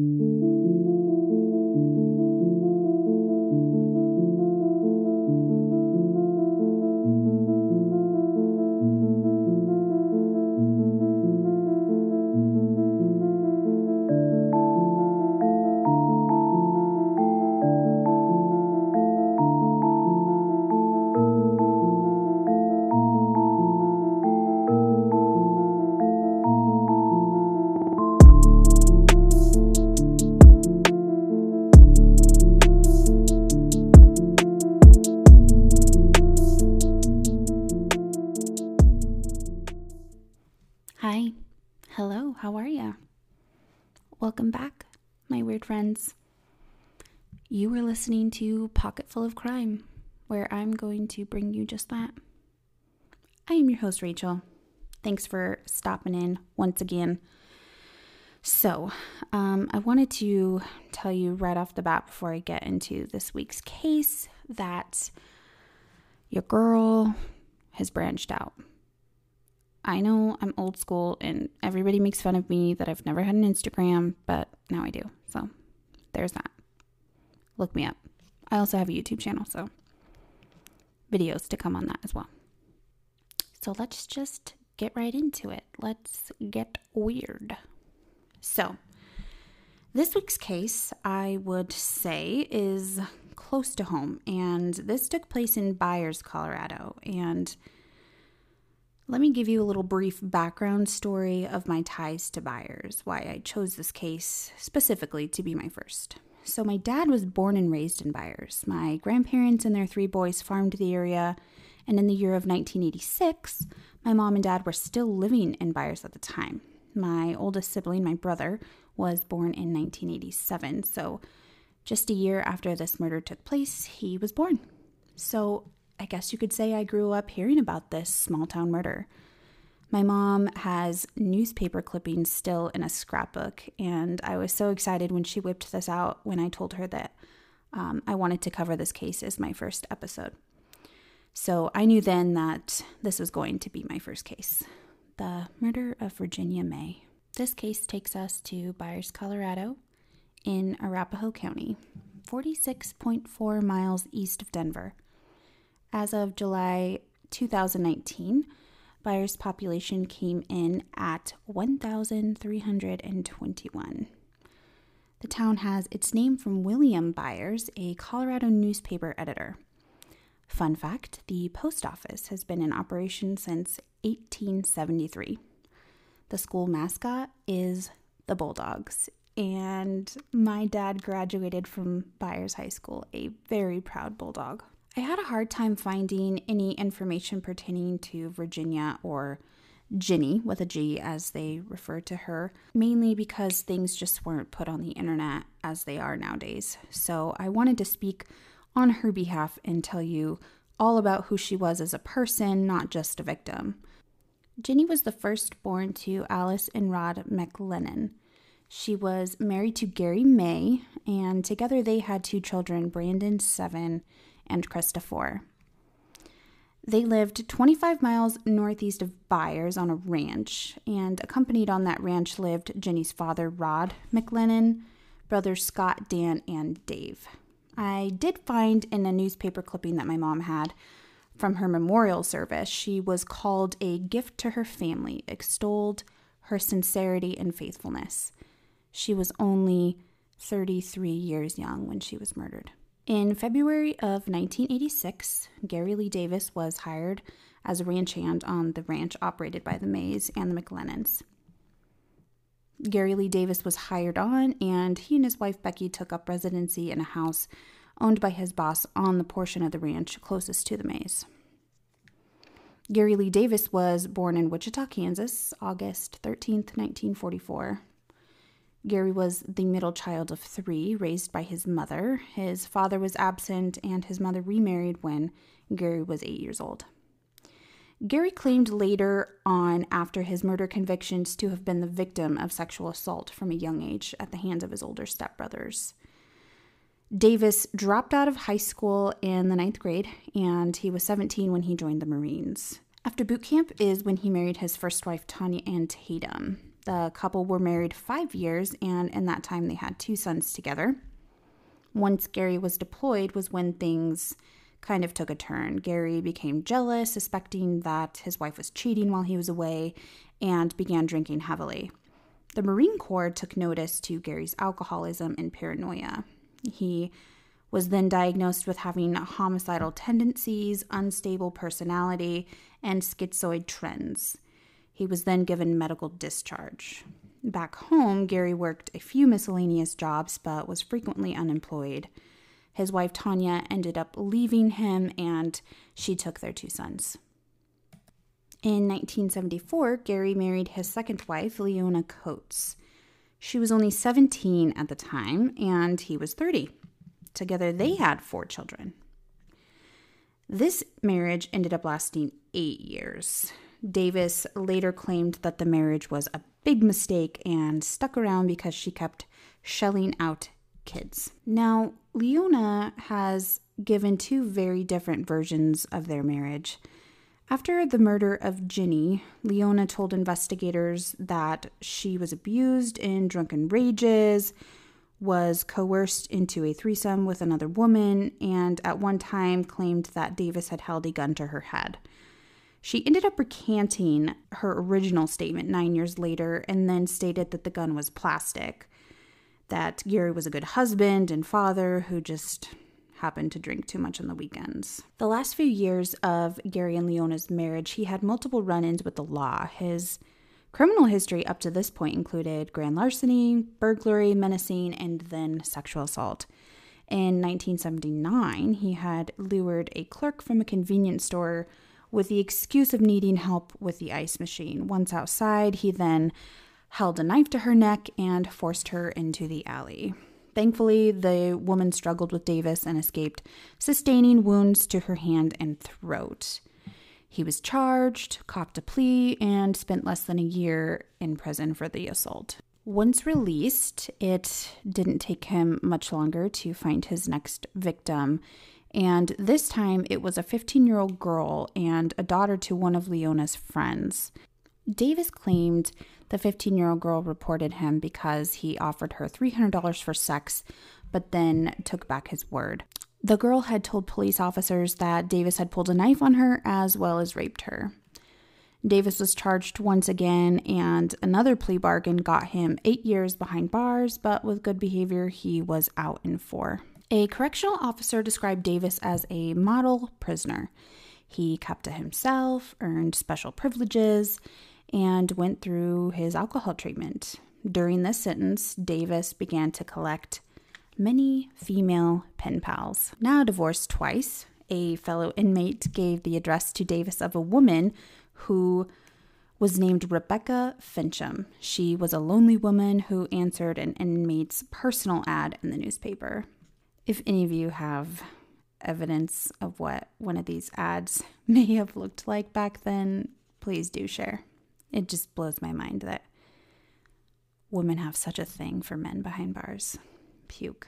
Hi. Welcome back, my weird friends. You were listening to Pocket Full of Crime, where I'm going to bring you just that. I am your host, Rachel. Thanks for stopping in once again. So, um, I wanted to tell you right off the bat before I get into this week's case that your girl has branched out. I know I'm old school and everybody makes fun of me that I've never had an Instagram, but now I do. So there's that. Look me up. I also have a YouTube channel, so videos to come on that as well. So let's just get right into it. Let's get weird. So, this week's case, I would say, is close to home, and this took place in Byers, Colorado. And let me give you a little brief background story of my ties to Byers, why I chose this case specifically to be my first. So, my dad was born and raised in Byers. My grandparents and their three boys farmed the area, and in the year of 1986, my mom and dad were still living in Byers at the time. My oldest sibling, my brother, was born in 1987, so just a year after this murder took place, he was born. So, I guess you could say I grew up hearing about this small town murder. My mom has newspaper clippings still in a scrapbook, and I was so excited when she whipped this out when I told her that um, I wanted to cover this case as my first episode. So I knew then that this was going to be my first case the murder of Virginia May. This case takes us to Byers, Colorado, in Arapahoe County, 46.4 miles east of Denver. As of July 2019, Byers' population came in at 1,321. The town has its name from William Byers, a Colorado newspaper editor. Fun fact the post office has been in operation since 1873. The school mascot is the Bulldogs, and my dad graduated from Byers High School, a very proud Bulldog. I had a hard time finding any information pertaining to Virginia or Ginny with a G as they referred to her, mainly because things just weren't put on the internet as they are nowadays. So I wanted to speak on her behalf and tell you all about who she was as a person, not just a victim. Ginny was the firstborn to Alice and Rod McLennan. She was married to Gary May, and together they had two children, Brandon, seven, and Four. They lived 25 miles northeast of Byers on a ranch, and accompanied on that ranch lived Ginny's father, Rod McLennan, brothers Scott, Dan, and Dave. I did find in a newspaper clipping that my mom had from her memorial service, she was called a gift to her family, extolled her sincerity and faithfulness. She was only 33 years young when she was murdered. In February of 1986, Gary Lee Davis was hired as a ranch hand on the ranch operated by the Mays and the McLennans. Gary Lee Davis was hired on, and he and his wife Becky took up residency in a house owned by his boss on the portion of the ranch closest to the Mays. Gary Lee Davis was born in Wichita, Kansas, August 13, 1944. Gary was the middle child of three, raised by his mother. His father was absent, and his mother remarried when Gary was eight years old. Gary claimed later on, after his murder convictions, to have been the victim of sexual assault from a young age at the hands of his older stepbrothers. Davis dropped out of high school in the ninth grade, and he was 17 when he joined the Marines. After boot camp is when he married his first wife, Tanya Ann Tatum. The couple were married five years, and in that time, they had two sons together. Once Gary was deployed, was when things kind of took a turn. Gary became jealous, suspecting that his wife was cheating while he was away, and began drinking heavily. The Marine Corps took notice to Gary's alcoholism and paranoia. He was then diagnosed with having homicidal tendencies, unstable personality, and schizoid trends. He was then given medical discharge. Back home, Gary worked a few miscellaneous jobs but was frequently unemployed. His wife Tanya ended up leaving him and she took their two sons. In 1974, Gary married his second wife, Leona Coates. She was only 17 at the time and he was 30. Together, they had four children. This marriage ended up lasting eight years. Davis later claimed that the marriage was a big mistake and stuck around because she kept shelling out kids. Now, Leona has given two very different versions of their marriage. After the murder of Ginny, Leona told investigators that she was abused in drunken rages, was coerced into a threesome with another woman, and at one time claimed that Davis had held a gun to her head. She ended up recanting her original statement nine years later and then stated that the gun was plastic, that Gary was a good husband and father who just happened to drink too much on the weekends. The last few years of Gary and Leona's marriage, he had multiple run ins with the law. His criminal history up to this point included grand larceny, burglary, menacing, and then sexual assault. In 1979, he had lured a clerk from a convenience store with the excuse of needing help with the ice machine. Once outside, he then held a knife to her neck and forced her into the alley. Thankfully, the woman struggled with Davis and escaped, sustaining wounds to her hand and throat. He was charged, copped a plea, and spent less than a year in prison for the assault. Once released, it didn't take him much longer to find his next victim. And this time it was a 15 year old girl and a daughter to one of Leona's friends. Davis claimed the 15 year old girl reported him because he offered her $300 for sex, but then took back his word. The girl had told police officers that Davis had pulled a knife on her as well as raped her. Davis was charged once again, and another plea bargain got him eight years behind bars, but with good behavior, he was out in four. A correctional officer described Davis as a model prisoner. He kept to himself, earned special privileges, and went through his alcohol treatment. During this sentence, Davis began to collect many female pen pals. Now divorced twice, a fellow inmate gave the address to Davis of a woman who was named Rebecca Fincham. She was a lonely woman who answered an inmate's personal ad in the newspaper. If any of you have evidence of what one of these ads may have looked like back then, please do share. It just blows my mind that women have such a thing for men behind bars. Puke.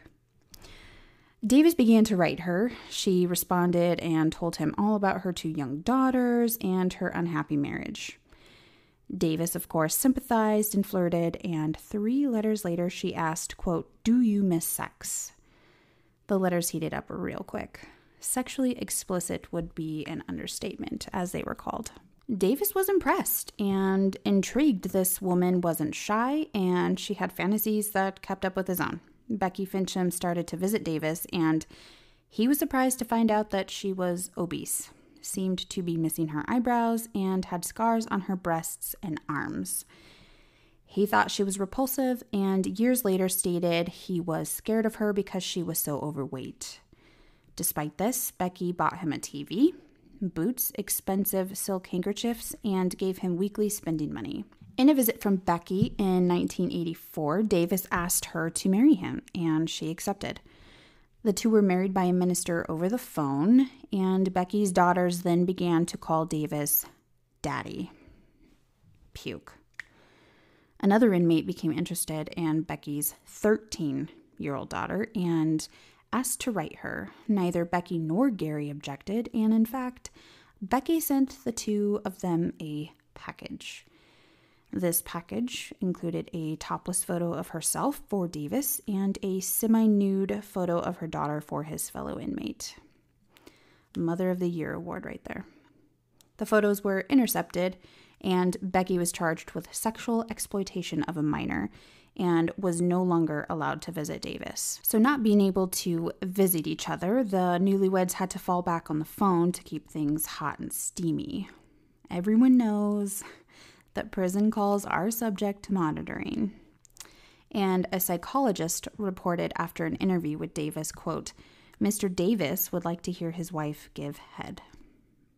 Davis began to write her. She responded and told him all about her two young daughters and her unhappy marriage. Davis, of course, sympathized and flirted, and three letters later she asked, quote, Do you miss sex? The letters heated up real quick. Sexually explicit would be an understatement, as they were called. Davis was impressed and intrigued. This woman wasn't shy and she had fantasies that kept up with his own. Becky Fincham started to visit Davis and he was surprised to find out that she was obese, seemed to be missing her eyebrows, and had scars on her breasts and arms. He thought she was repulsive and years later stated he was scared of her because she was so overweight. Despite this, Becky bought him a TV, boots, expensive silk handkerchiefs, and gave him weekly spending money. In a visit from Becky in 1984, Davis asked her to marry him, and she accepted. The two were married by a minister over the phone, and Becky's daughters then began to call Davis Daddy. Puke. Another inmate became interested in Becky's 13 year old daughter and asked to write her. Neither Becky nor Gary objected, and in fact, Becky sent the two of them a package. This package included a topless photo of herself for Davis and a semi nude photo of her daughter for his fellow inmate. Mother of the Year award right there. The photos were intercepted, and Becky was charged with sexual exploitation of a minor and was no longer allowed to visit Davis. So, not being able to visit each other, the newlyweds had to fall back on the phone to keep things hot and steamy. Everyone knows that prison calls are subject to monitoring. And a psychologist reported after an interview with Davis, quote, Mr. Davis would like to hear his wife give head.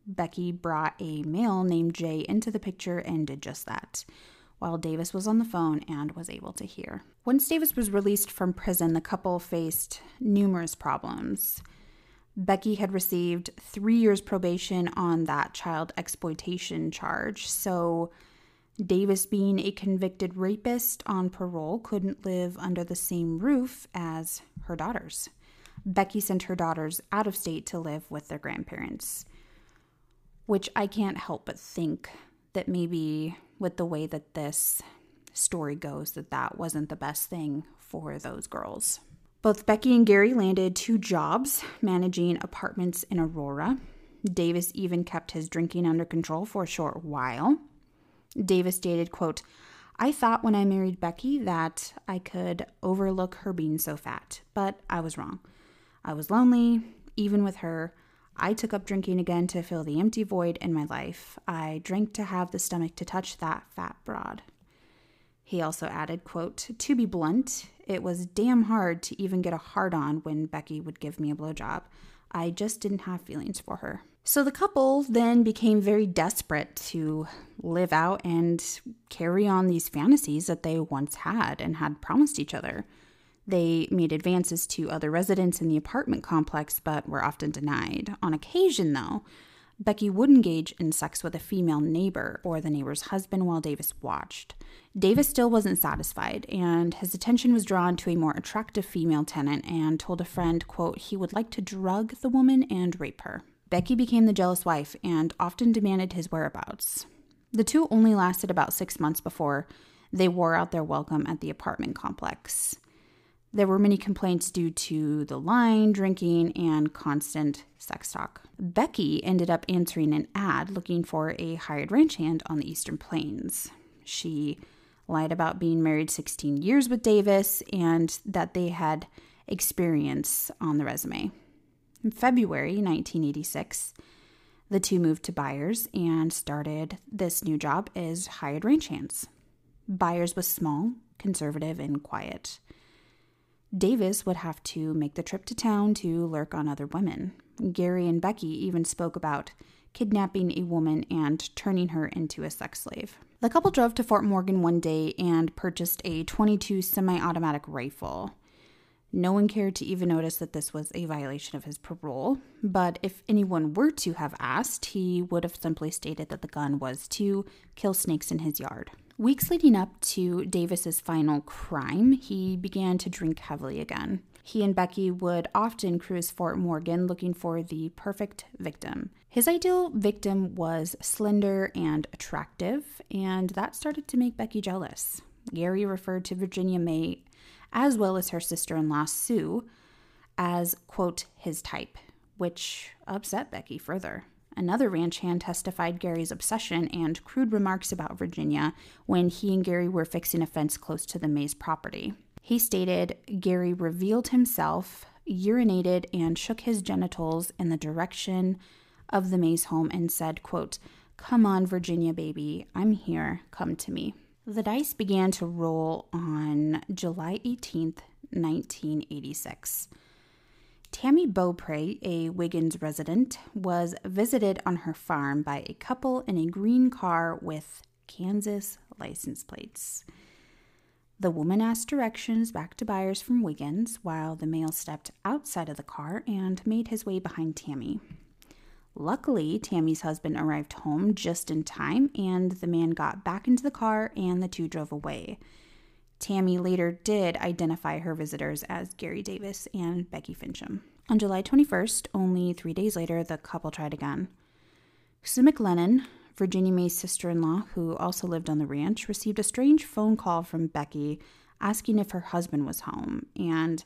Becky brought a male named Jay into the picture and did just that, while Davis was on the phone and was able to hear. Once Davis was released from prison, the couple faced numerous problems. Becky had received three years probation on that child exploitation charge, so Davis, being a convicted rapist on parole, couldn't live under the same roof as her daughters. Becky sent her daughters out of state to live with their grandparents, which I can't help but think that maybe with the way that this story goes that that wasn't the best thing for those girls. Both Becky and Gary landed two jobs managing apartments in Aurora. Davis even kept his drinking under control for a short while. Davis stated, quote, I thought when I married Becky that I could overlook her being so fat, but I was wrong. I was lonely, even with her. I took up drinking again to fill the empty void in my life. I drank to have the stomach to touch that fat broad. He also added, quote, To be blunt, it was damn hard to even get a hard on when Becky would give me a blowjob. I just didn't have feelings for her. So the couple then became very desperate to live out and carry on these fantasies that they once had and had promised each other. They made advances to other residents in the apartment complex, but were often denied. On occasion, though, Becky would engage in sex with a female neighbor or the neighbor's husband while Davis watched. Davis still wasn't satisfied, and his attention was drawn to a more attractive female tenant and told a friend, quote, he would like to drug the woman and rape her. Becky became the jealous wife and often demanded his whereabouts. The two only lasted about six months before they wore out their welcome at the apartment complex. There were many complaints due to the line, drinking, and constant sex talk. Becky ended up answering an ad looking for a hired ranch hand on the Eastern Plains. She lied about being married 16 years with Davis and that they had experience on the resume. In February 1986, the two moved to Byers and started this new job as hired ranch hands. Byers was small, conservative, and quiet. Davis would have to make the trip to town to lurk on other women. Gary and Becky even spoke about kidnapping a woman and turning her into a sex slave. The couple drove to Fort Morgan one day and purchased a 22 semi automatic rifle. No one cared to even notice that this was a violation of his parole, but if anyone were to have asked, he would have simply stated that the gun was to kill snakes in his yard. Weeks leading up to Davis's final crime, he began to drink heavily again. He and Becky would often cruise Fort Morgan looking for the perfect victim. His ideal victim was slender and attractive, and that started to make Becky jealous. Gary referred to Virginia May as well as her sister in law, Sue, as, quote, his type, which upset Becky further. Another ranch hand testified Gary's obsession and crude remarks about Virginia when he and Gary were fixing a fence close to the Mays property. He stated Gary revealed himself, urinated, and shook his genitals in the direction of the Mays home and said, quote, Come on, Virginia baby, I'm here, come to me. The dice began to roll on July 18th, 1986. Tammy Beaupre, a Wiggins resident, was visited on her farm by a couple in a green car with Kansas license plates. The woman asked directions back to Byers from Wiggins while the male stepped outside of the car and made his way behind Tammy. Luckily, Tammy's husband arrived home just in time, and the man got back into the car and the two drove away. Tammy later did identify her visitors as Gary Davis and Becky Fincham. On July 21st, only three days later, the couple tried again. Sue McLennan, Virginia May's sister in law, who also lived on the ranch, received a strange phone call from Becky asking if her husband was home and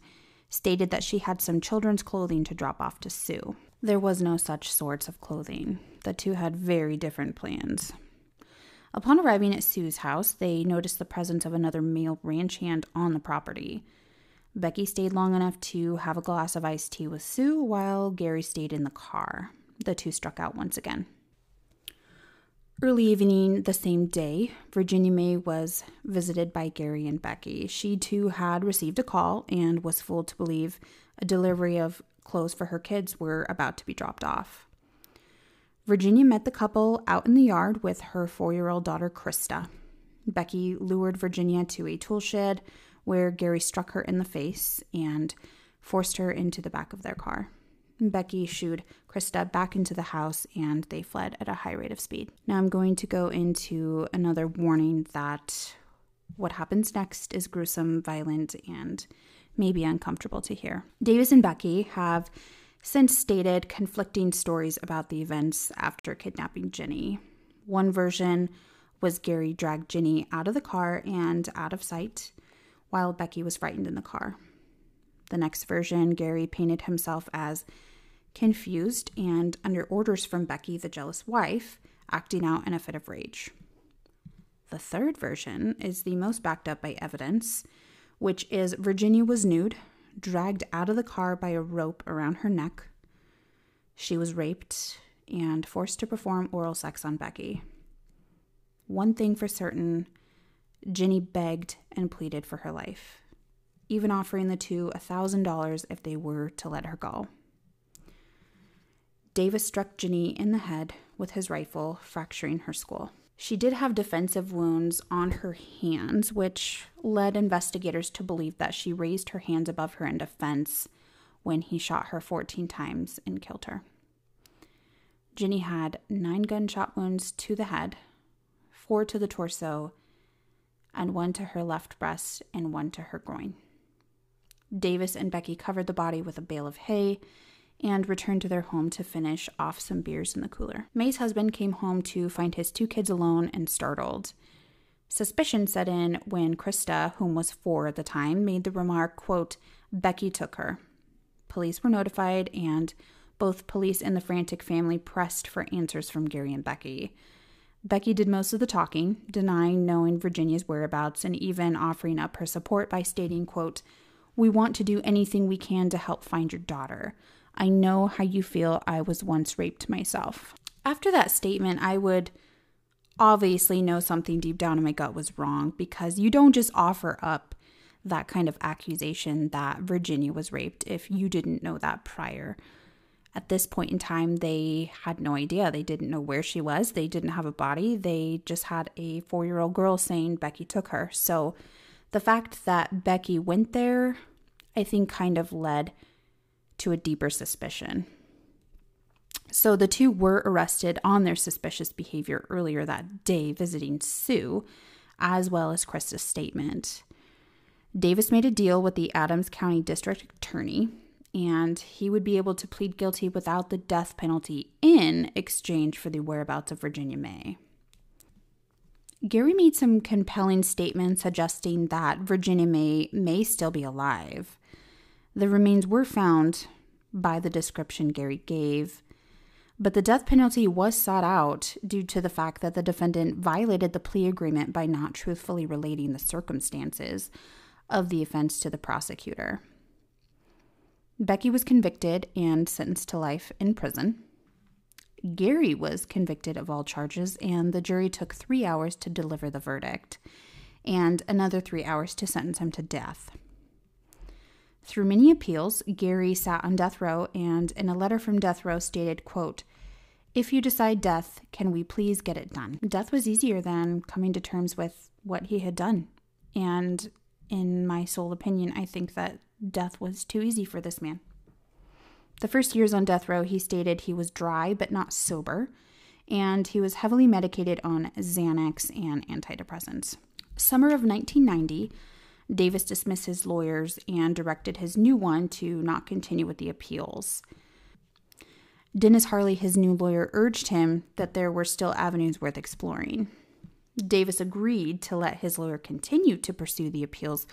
stated that she had some children's clothing to drop off to Sue. There was no such sorts of clothing. The two had very different plans. Upon arriving at Sue's house, they noticed the presence of another male ranch hand on the property. Becky stayed long enough to have a glass of iced tea with Sue while Gary stayed in the car. The two struck out once again. Early evening the same day, Virginia May was visited by Gary and Becky. She too had received a call and was fooled to believe a delivery of clothes for her kids were about to be dropped off. Virginia met the couple out in the yard with her four year old daughter, Krista. Becky lured Virginia to a tool shed where Gary struck her in the face and forced her into the back of their car. Becky shooed Krista back into the house and they fled at a high rate of speed. Now I'm going to go into another warning that what happens next is gruesome, violent, and maybe uncomfortable to hear. Davis and Becky have since stated conflicting stories about the events after kidnapping Ginny. One version was Gary dragged Ginny out of the car and out of sight while Becky was frightened in the car. The next version, Gary painted himself as confused and under orders from Becky, the jealous wife, acting out in a fit of rage. The third version is the most backed up by evidence, which is Virginia was nude, dragged out of the car by a rope around her neck. She was raped and forced to perform oral sex on Becky. One thing for certain Ginny begged and pleaded for her life, even offering the two a $1,000 if they were to let her go. Davis struck Ginny in the head with his rifle, fracturing her skull. She did have defensive wounds on her hands, which led investigators to believe that she raised her hands above her in defense when he shot her 14 times and killed her. Ginny had nine gunshot wounds to the head, four to the torso, and one to her left breast and one to her groin. Davis and Becky covered the body with a bale of hay and returned to their home to finish off some beers in the cooler. May's husband came home to find his two kids alone and startled. Suspicion set in when Krista, whom was four at the time, made the remark, quote, Becky took her. Police were notified, and both police and the frantic family pressed for answers from Gary and Becky. Becky did most of the talking, denying knowing Virginia's whereabouts and even offering up her support by stating, quote, "We want to do anything we can to help find your daughter. I know how you feel. I was once raped myself. After that statement, I would obviously know something deep down in my gut was wrong because you don't just offer up that kind of accusation that Virginia was raped if you didn't know that prior. At this point in time, they had no idea. They didn't know where she was. They didn't have a body. They just had a four year old girl saying Becky took her. So the fact that Becky went there, I think, kind of led to a deeper suspicion. So the two were arrested on their suspicious behavior earlier that day visiting Sue, as well as Krista's statement. Davis made a deal with the Adams County District Attorney, and he would be able to plead guilty without the death penalty in exchange for the whereabouts of Virginia May. Gary made some compelling statements suggesting that Virginia May may still be alive. The remains were found by the description Gary gave, but the death penalty was sought out due to the fact that the defendant violated the plea agreement by not truthfully relating the circumstances of the offense to the prosecutor. Becky was convicted and sentenced to life in prison. Gary was convicted of all charges, and the jury took three hours to deliver the verdict and another three hours to sentence him to death. Through many appeals, Gary sat on death row and in a letter from death row stated, quote, if you decide death, can we please get it done? Death was easier than coming to terms with what he had done. And in my sole opinion, I think that death was too easy for this man. The first years on death row, he stated he was dry but not sober, and he was heavily medicated on Xanax and antidepressants. Summer of 1990, Davis dismissed his lawyers and directed his new one to not continue with the appeals. Dennis Harley, his new lawyer, urged him that there were still avenues worth exploring. Davis agreed to let his lawyer continue to pursue the appeals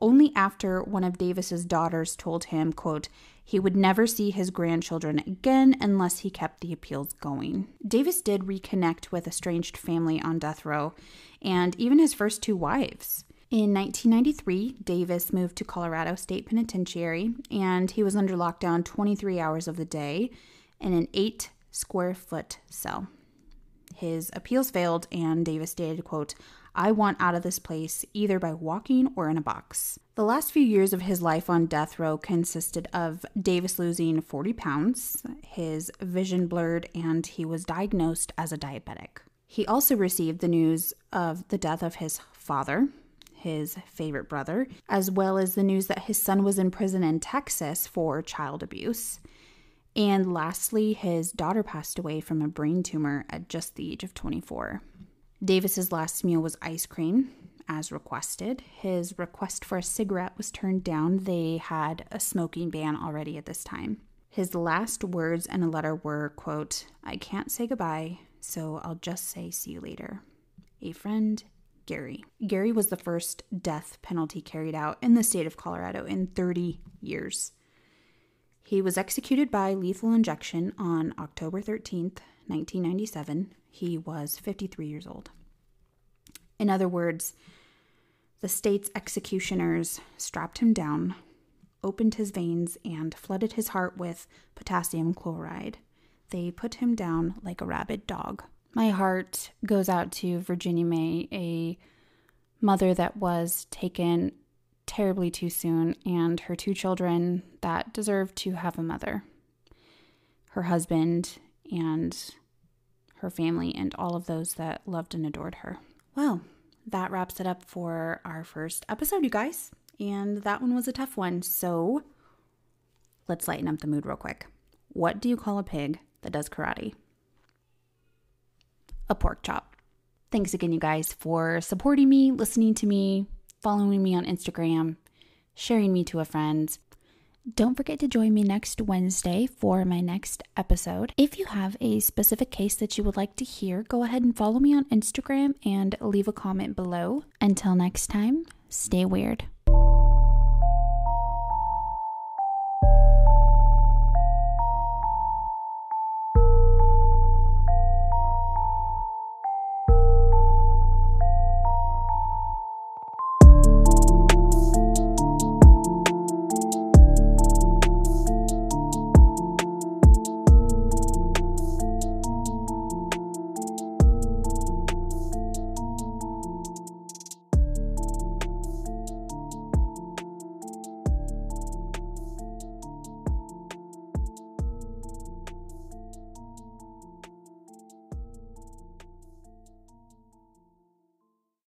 only after one of Davis's daughters told him, quote, he would never see his grandchildren again unless he kept the appeals going. Davis did reconnect with estranged family on death row and even his first two wives. In 1993, Davis moved to Colorado State Penitentiary and he was under lockdown 23 hours of the day in an 8 square foot cell. His appeals failed and Davis stated, quote, I want out of this place either by walking or in a box. The last few years of his life on death row consisted of Davis losing 40 pounds, his vision blurred, and he was diagnosed as a diabetic. He also received the news of the death of his father, his favorite brother, as well as the news that his son was in prison in Texas for child abuse. And lastly, his daughter passed away from a brain tumor at just the age of 24. Davis's last meal was ice cream, as requested. His request for a cigarette was turned down. They had a smoking ban already at this time. His last words in a letter were, quote, I can't say goodbye, so I'll just say see you later. A friend, Gary. Gary was the first death penalty carried out in the state of Colorado in 30 years. He was executed by lethal injection on October 13th, 1997. He was 53 years old. In other words, the state's executioners strapped him down, opened his veins, and flooded his heart with potassium chloride. They put him down like a rabid dog. My heart goes out to Virginia May, a mother that was taken terribly too soon, and her two children that deserved to have a mother. Her husband and her family, and all of those that loved and adored her. Well, that wraps it up for our first episode, you guys. And that one was a tough one. So let's lighten up the mood real quick. What do you call a pig that does karate? A pork chop. Thanks again, you guys, for supporting me, listening to me, following me on Instagram, sharing me to a friend. Don't forget to join me next Wednesday for my next episode. If you have a specific case that you would like to hear, go ahead and follow me on Instagram and leave a comment below. Until next time, stay weird.